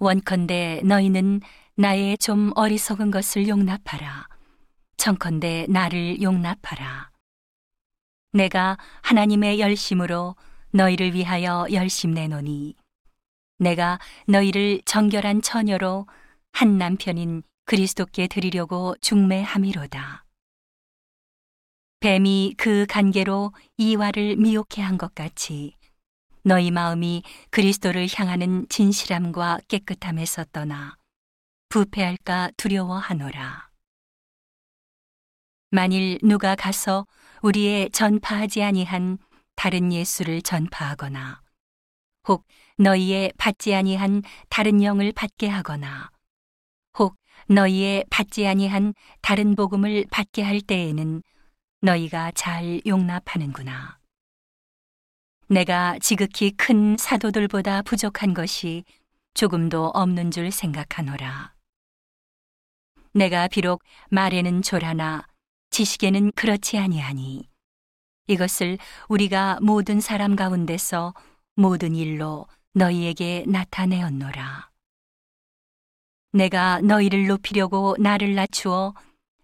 원컨대 너희는 나의 좀 어리석은 것을 용납하라. 청컨대 나를 용납하라. 내가 하나님의 열심으로 너희를 위하여 열심 내노니 내가 너희를 정결한 처녀로 한 남편인 그리스도께 드리려고 중매함이로다. 뱀이 그 간계로 이와를 미혹해 한 것 같이 너희 마음이 그리스도를 향하는 진실함과 깨끗함에서 떠나 부패할까 두려워하노라. 만일 누가 가서 우리의 전파하지 아니한 다른 예수를 전파하거나 혹 너희의 받지 아니한 다른 영을 받게 하거나 혹 너희의 받지 아니한 다른 복음을 받게 할 때에는 너희가 잘 용납하는구나. 내가 지극히 큰 사도들보다 부족한 것이 조금도 없는 줄 생각하노라. 내가 비록 말에는 졸하나 지식에는 그렇지 아니하니 이것을 우리가 모든 사람 가운데서 모든 일로 너희에게 나타내었노라. 내가 너희를 높이려고 나를 낮추어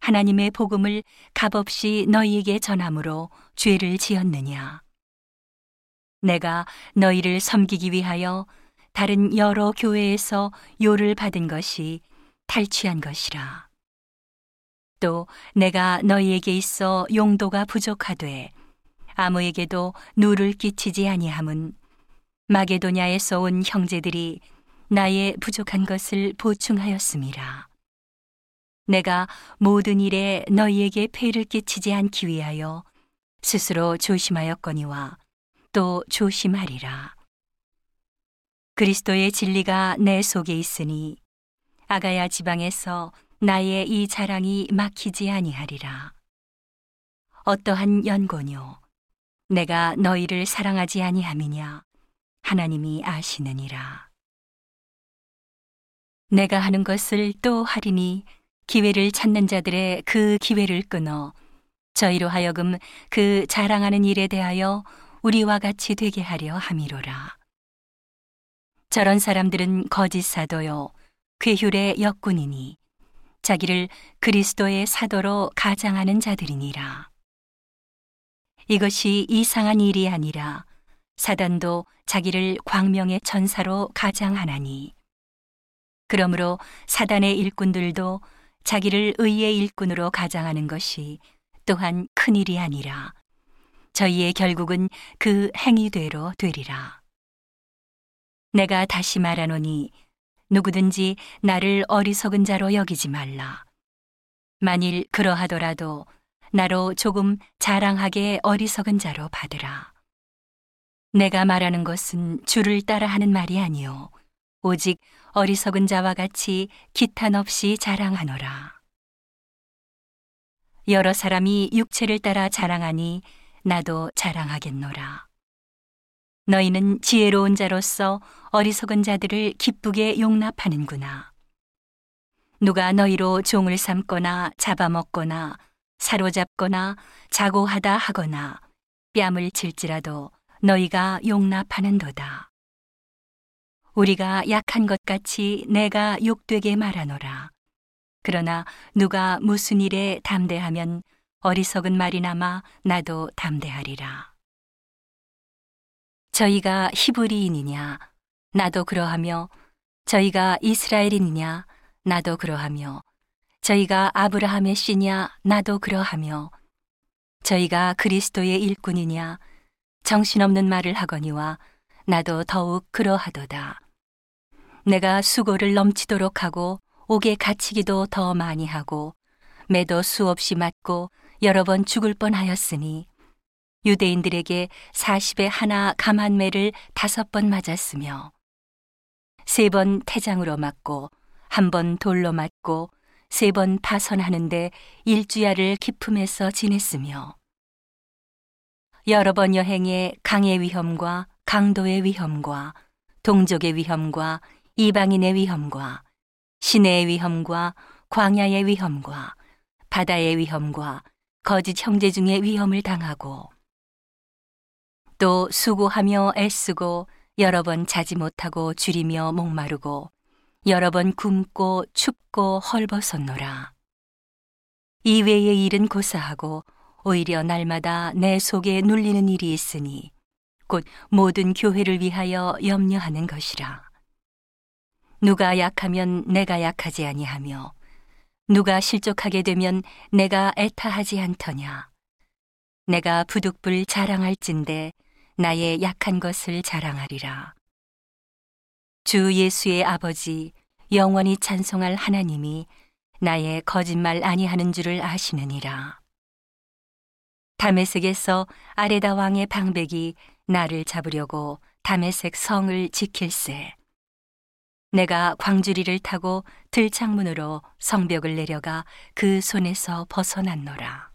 하나님의 복음을 값없이 너희에게 전함으로 죄를 지었느냐. 내가 너희를 섬기기 위하여 다른 여러 교회에서 요를 받은 것이 탈취한 것이라. 또 내가 너희에게 있어 용도가 부족하되 아무에게도 누를 끼치지 아니함은 마게도냐에서 온 형제들이 나의 부족한 것을 보충하였음이라. 내가 모든 일에 너희에게 폐를 끼치지 않기 위하여 스스로 조심하였거니와 또 조심하리라. 그리스도의 진리가 내 속에 있으니 아가야 지방에서 나의 이 자랑이 막히지 아니하리라. 어떠한 연고뇨 내가 너희를 사랑하지 아니함이냐 하나님이 아시느니라. 내가 하는 것을 또 하리니 기회를 찾는 자들의 그 기회를 끊어 저희로 하여금 그 자랑하는 일에 대하여 우리와 같이 되게 하려 함이로라. 저런 사람들은 거짓 사도요, 괴휼의 역군이니 자기를 그리스도의 사도로 가장하는 자들이니라. 이것이 이상한 일이 아니라 사단도 자기를 광명의 천사로 가장하나니. 그러므로 사단의 일꾼들도 자기를 의의 일꾼으로 가장하는 것이 또한 큰 일이 아니라 저희의 결국은 그 행위대로 되리라. 내가 다시 말하노니 누구든지 나를 어리석은 자로 여기지 말라. 만일 그러하더라도 나로 조금 자랑하게 어리석은 자로 받으라. 내가 말하는 것은 주를 따라 하는 말이 아니요 오직 어리석은 자와 같이 기탄 없이 자랑하노라. 여러 사람이 육체를 따라 자랑하니 나도 자랑하겠노라. 너희는 지혜로운 자로서 어리석은 자들을 기쁘게 용납하는구나. 누가 너희로 종을 삼거나 잡아먹거나 사로잡거나 자고하다 하거나 뺨을 칠지라도 너희가 용납하는도다. 우리가 약한 것 같이 내가 욕되게 말하노라. 그러나 누가 무슨 일에 담대하면 어리석은 말이나마 나도 담대하리라. 저희가 히브리인이냐 나도 그러하며 저희가 이스라엘인이냐 나도 그러하며 저희가 아브라함의 씨냐 나도 그러하며 저희가 그리스도의 일꾼이냐 정신없는 말을 하거니와 나도 더욱 그러하도다. 내가 수고를 넘치도록 하고 옥에 갇히기도 더 많이 하고 매도 수없이 맞고 여러 번 죽을 뻔하였으니 유대인들에게 40에 하나 감한매를 다섯 번 맞았으며 세 번 태장으로 맞고 한 번 돌로 맞고 세 번 파선하는데 일주야를 기품에서 지냈으며 여러 번 여행에 강의 위험과 강도의 위험과 동족의 위험과 이방인의 위험과 시내의 위험과 광야의 위험과 바다의 위험과 거짓 형제 중의 위험을 당하고 또 수고하며 애쓰고 여러 번 자지 못하고 줄이며 목마르고 여러 번 굶고 춥고 헐벗었노라. 이외의 일은 고사하고 오히려 날마다 내 속에 눌리는 일이 있으니 곧 모든 교회를 위하여 염려하는 것이라. 누가 약하면 내가 약하지 아니하며 누가 실족하게 되면 내가 애타하지 않더냐. 내가 부득불 자랑할진대 나의 약한 것을 자랑하리라. 주 예수의 아버지 영원히 찬송할 하나님이 나의 거짓말 아니하는 줄을 아시느니라. 다메섹에서 아레다 왕의 방백이 나를 잡으려고 다메섹 성을 지킬세. 내가 광주리를 타고 들창문으로 성벽을 내려가 그 손에서 벗어났노라.